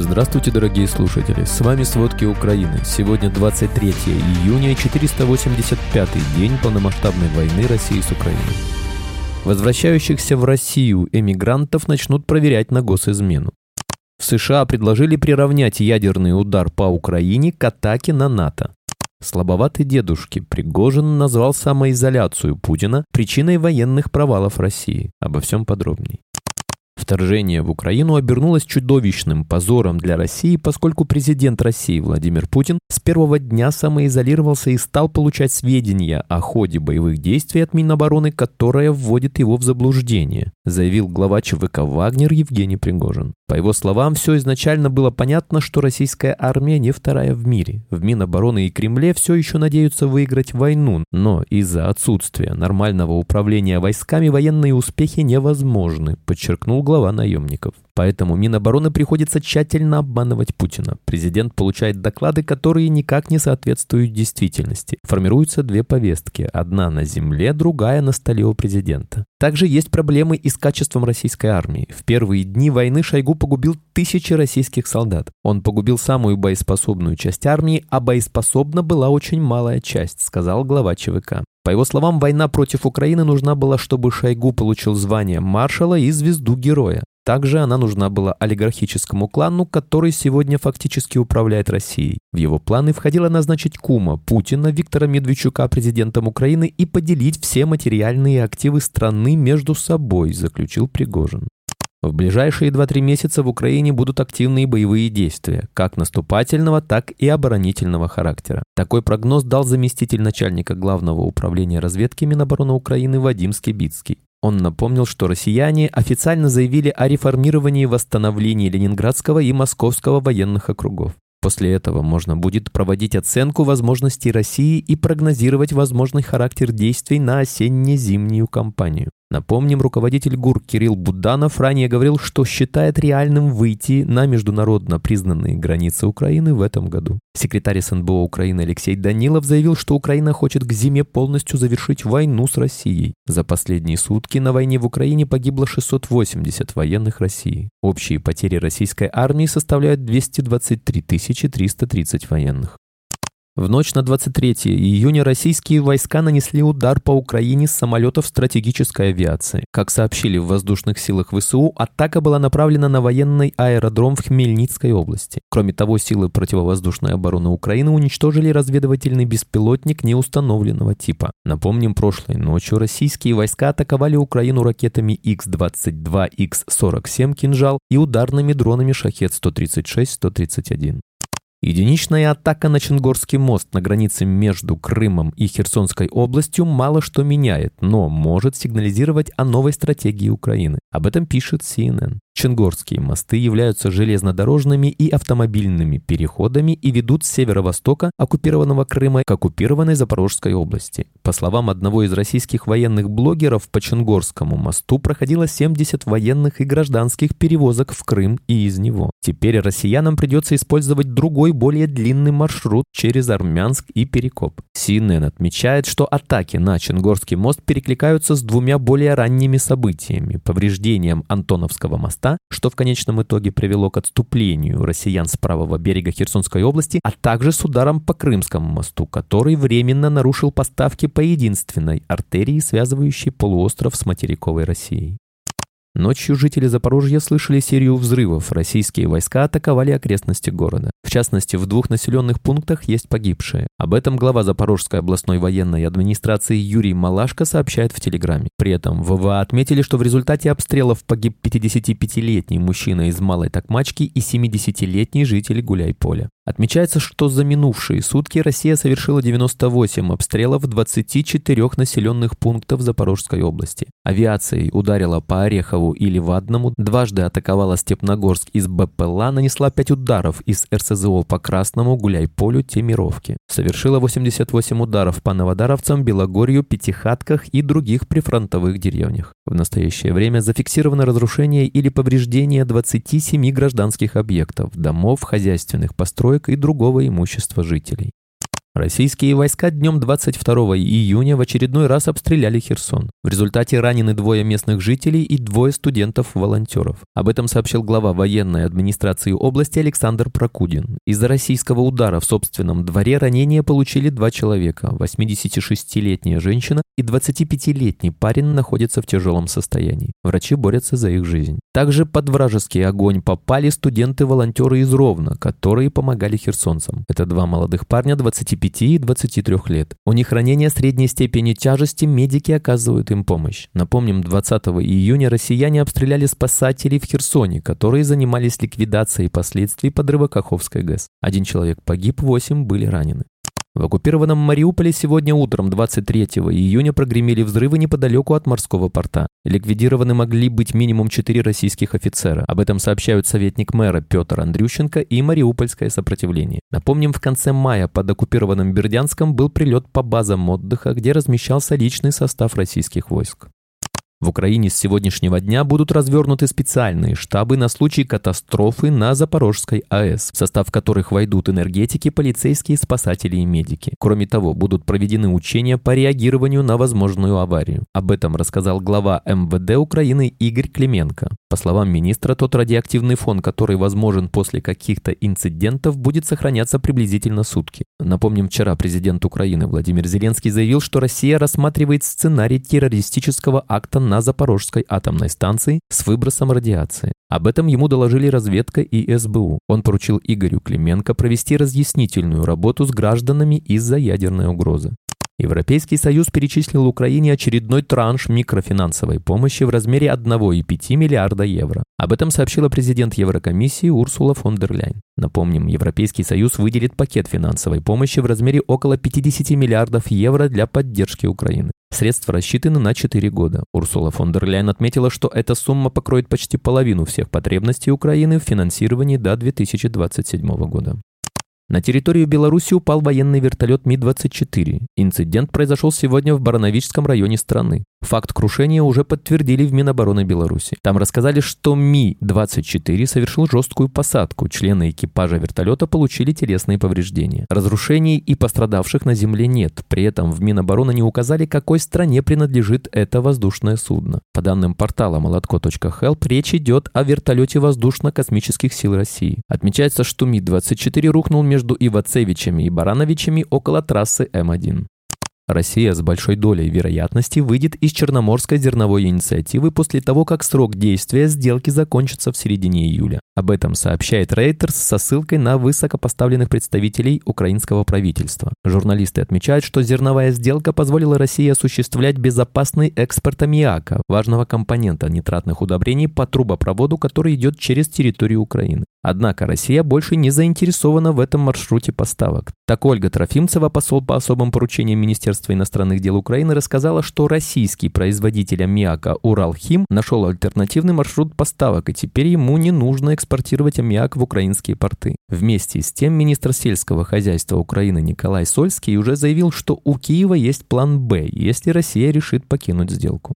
Здравствуйте, дорогие слушатели! С вами «Сводки Украины». Сегодня 23 июня, 485-й день полномасштабной войны России с Украиной. Возвращающихся в Россию эмигрантов начнут проверять на госизмену. В США предложили приравнять ядерный удар по Украине к атаке на НАТО. Слабоватый дедушки Пригожин назвал самоизоляцию Путина причиной военных провалов России. Обо всем подробней. Вторжение в Украину обернулось чудовищным позором для России, поскольку президент России Владимир Путин с первого дня самоизолировался и стал получать сведения о ходе боевых действий от Минобороны, которая вводит его в заблуждение, заявил глава ЧВК «Вагнер» Евгений Пригожин. По его словам, все изначально было понятно, что российская армия не вторая в мире. В Минобороны и Кремле все еще надеются выиграть войну, но из-за отсутствия нормального управления войсками военные успехи невозможны, подчеркнул глава наемников. Поэтому Минобороны приходится тщательно обманывать Путина. Президент получает доклады, которые никак не соответствуют действительности. Формируются две повестки. Одна на земле, другая на столе у президента. Также есть проблемы и с качеством российской армии. В первые дни войны Шойгу погубил тысячи российских солдат. Он погубил самую боеспособную часть армии, а боеспособна была очень малая часть, сказал глава ЧВК. По его словам, война против Украины нужна была, чтобы Шойгу получил звание маршала и звезду героя. Также она нужна была олигархическому клану, который сегодня фактически управляет Россией. В его планы входило назначить Кума, Путина, Виктора Медведчука президентом Украины и поделить все материальные активы страны между собой, заключил Пригожин. В ближайшие 2-3 месяца в Украине будут активные боевые действия, как наступательного, так и оборонительного характера. Такой прогноз дал заместитель начальника Главного управления разведки Минобороны Украины Вадим Скибицкий. Он напомнил, что россияне официально заявили о реформировании и восстановлении Ленинградского и Московского военных округов. После этого можно будет проводить оценку возможностей России и прогнозировать возможный характер действий на осенне-зимнюю кампанию. Напомним, руководитель ГУР Кирилл Буданов ранее говорил, что считает реальным выйти на международно признанные границы Украины в этом году. Секретарь СНБО Украины Алексей Данилов заявил, что Украина хочет к зиме полностью завершить войну с Россией. За последние сутки на войне в Украине погибло 680 военных России. Общие потери российской армии составляют 223 330 военных. В ночь на 23 июня российские войска нанесли удар по Украине с самолетов стратегической авиации. Как сообщили в воздушных силах ВСУ, атака была направлена на военный аэродром в Хмельницкой области. Кроме того, силы противовоздушной обороны Украины уничтожили разведывательный беспилотник неустановленного типа. Напомним, прошлой ночью российские войска атаковали Украину ракетами Х-22, Х-47 «Кинжал» и ударными дронами «Шахет-136-131». Единичная атака на Ченгорский мост на границе между Крымом и Херсонской областью мало что меняет, но может сигнализировать о новой стратегии Украины. Об этом пишет CNN. Ченгорские мосты являются железнодорожными и автомобильными переходами и ведут с северо-востока оккупированного Крыма к оккупированной Запорожской области. По словам одного из российских военных блогеров, по Ченгорскому мосту проходило 70 военных и гражданских перевозок в Крым и из него. Теперь россиянам придется использовать другой, более длинный маршрут через Армянск и Перекоп. CNN отмечает, что атаки на Ченгорский мост перекликаются с двумя более ранними событиями – повреждением Антоновского моста моста, что в конечном итоге привело к отступлению россиян с правого берега Херсонской области, а также с ударом по Крымскому мосту, который временно нарушил поставки по единственной артерии, связывающей полуостров с материковой Россией. Ночью жители Запорожья слышали серию взрывов. Российские войска атаковали окрестности города. В частности, в двух населенных пунктах есть погибшие. Об этом глава Запорожской областной военной администрации Юрий Малашко сообщает в Телеграме. При этом ВВА отметили, что в результате обстрелов погиб 55-летний мужчина из Малой Токмачки и 70-летний житель Гуляй-Поля. Отмечается, что за минувшие сутки Россия совершила 98 обстрелов 24 населенных пунктов Запорожской области. Авиацией ударила по Орехову или Вадному, дважды атаковала Степногорск из БПЛА, нанесла 5 ударов из РСЗО по Красному, Гуляй-Полю, Темировке. Совершила 88 ударов по Новодаровцам, Белогорью, Пятихатках и других прифронтовых деревнях. В настоящее время зафиксировано разрушение или повреждение 27 гражданских объектов, домов, хозяйственных построек и другого имущества жителей. Российские войска днем 22 июня в очередной раз обстреляли Херсон. В результате ранены двое местных жителей и двое студентов-волонтеров. Об этом сообщил глава военной администрации области Александр Прокудин. Из-за российского удара в собственном дворе ранения получили два человека. 86-летняя женщина и 25-летний парень находятся в тяжелом состоянии. Врачи борются за их жизнь. Также под вражеский огонь попали студенты-волонтеры из Ровно, которые помогали херсонцам. Это два молодых парня 25 25 и 23 лет. У них ранения средней степени тяжести, медики оказывают им помощь. Напомним, 20 июня россияне обстреляли спасателей в Херсоне, которые занимались ликвидацией последствий подрыва Каховской ГЭС. Один человек погиб, восемь были ранены. В оккупированном Мариуполе сегодня утром 23 июня прогремели взрывы неподалеку от морского порта. Ликвидированы могли быть минимум четыре российских офицера. Об этом сообщают советник мэра Петр Андрющенко и Мариупольское сопротивление. Напомним, в конце мая под оккупированным Бердянском был прилет по базам отдыха, где размещался личный состав российских войск. В Украине с сегодняшнего дня будут развернуты специальные штабы на случай катастрофы на Запорожской АЭС, в состав которых войдут энергетики, полицейские, спасатели и медики. Кроме того, будут проведены учения по реагированию на возможную аварию. Об этом рассказал глава МВД Украины Игорь Клименко. По словам министра, тот радиоактивный фон, который возможен после каких-то инцидентов, будет сохраняться приблизительно сутки. Напомним, вчера президент Украины Владимир Зеленский заявил, что Россия рассматривает сценарий террористического акта на Запорожской атомной станции с выбросом радиации. Об этом ему доложили разведка и СБУ. Он поручил Игорю Клименко провести разъяснительную работу с гражданами из-за ядерной угрозы. Европейский Союз перечислил Украине очередной транш микрофинансовой помощи в размере 1,5 миллиарда евро. Об этом сообщила президент Еврокомиссии Урсула фон дер Ляйн. Напомним, Европейский Союз выделит пакет финансовой помощи в размере около 50 миллиардов евро для поддержки Украины. Средства рассчитаны на 4 года. Урсула фон дер Ляйн отметила, что эта сумма покроет почти половину всех потребностей Украины в финансировании до 2027 года. На территорию Беларуси упал военный вертолет Ми-24. Инцидент произошел сегодня в Барановичском районе страны. Факт крушения уже подтвердили в Минобороны Беларуси. Там рассказали, что Ми-24 совершил жесткую посадку. Члены экипажа вертолета получили телесные повреждения. Разрушений и пострадавших на земле нет. При этом в Минобороны не указали, какой стране принадлежит это воздушное судно. По данным портала молотко.хелп, речь идет о вертолете воздушно-космических сил России. Отмечается, что Ми-24 рухнул между Ивацевичами и Барановичами около трассы М1. Россия с большой долей вероятности выйдет из Черноморской зерновой инициативы после того, как срок действия сделки закончится в середине июля. Об этом сообщает Reuters со ссылкой на высокопоставленных представителей украинского правительства. Журналисты отмечают, что зерновая сделка позволила России осуществлять безопасный экспорт аммиака, важного компонента нитратных удобрений по трубопроводу, который идет через территорию Украины. Однако Россия больше не заинтересована в этом маршруте поставок. Так Ольга Трофимцева, посол по особым поручениям Министерства иностранных дел Украины, рассказала, что российский производитель аммиака Уралхим нашел альтернативный маршрут поставок, и теперь ему не нужно экспортировать аммиак в украинские порты. Вместе с тем министр сельского хозяйства Украины Николай Сольский уже заявил, что у Киева есть план «Б», если Россия решит покинуть сделку.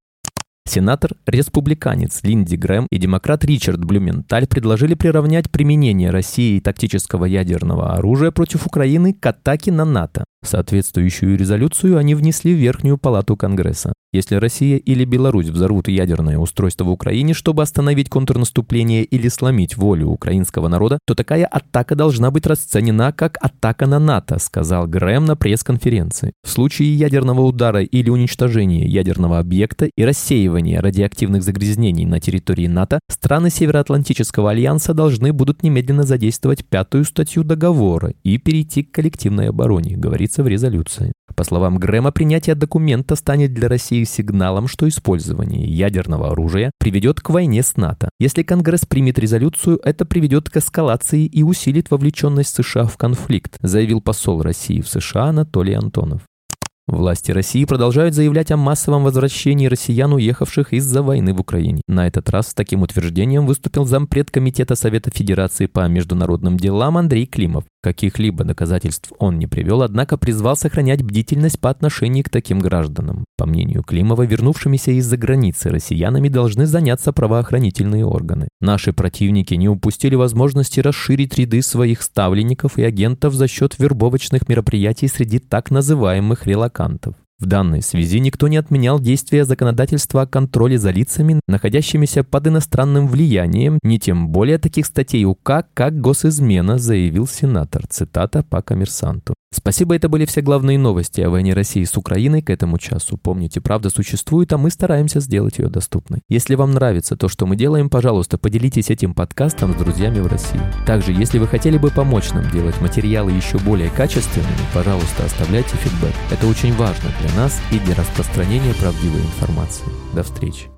Сенатор-республиканец Линди Грэм и демократ Ричард Блюменталь предложили приравнять применение России тактического ядерного оружия против Украины к атаке на НАТО. Соответствующую резолюцию они внесли в Верхнюю палату Конгресса. Если Россия или Беларусь взорвут ядерное устройство в Украине, чтобы остановить контрнаступление или сломить волю украинского народа, то такая атака должна быть расценена как атака на НАТО, сказал Грэм на пресс-конференции. В случае ядерного удара или уничтожения ядерного объекта и рассеивания радиоактивных загрязнений на территории НАТО, страны Североатлантического альянса должны будут немедленно задействовать пятую статью договора и перейти к коллективной обороне, говорится в резолюции. По словам Грэма, принятие документа станет для России сигналом, что использование ядерного оружия приведет к войне с НАТО. Если Конгресс примет резолюцию, это приведет к эскалации и усилит вовлеченность США в конфликт, заявил посол России в США Анатолий Антонов. Власти России продолжают заявлять о массовом возвращении россиян, уехавших из-за войны в Украине. На этот раз с таким утверждением выступил зампред Комитета Совета Федерации по международным делам Андрей Климов. Каких-либо доказательств он не привел, однако призвал сохранять бдительность по отношению к таким гражданам. По мнению Климова, вернувшимися из-за границы россиянами должны заняться правоохранительные органы. Наши противники не упустили возможности расширить ряды своих ставленников и агентов за счет вербовочных мероприятий среди так называемых релакантов. В данной связи никто не отменял действия законодательства о контроле за лицами, находящимися под иностранным влиянием, ни тем более таких статей УК, как госизмена, заявил сенатор. Цитата по коммерсанту. Спасибо, это были все главные новости о войне России с Украиной к этому часу. Помните, правда существует, а мы стараемся сделать ее доступной. Если вам нравится то, что мы делаем, пожалуйста, поделитесь этим подкастом с друзьями в России. Также, если вы хотели бы помочь нам делать материалы еще более качественными, пожалуйста, оставляйте фидбэк. Это очень важно для нас и для распространения правдивой информации. До встречи.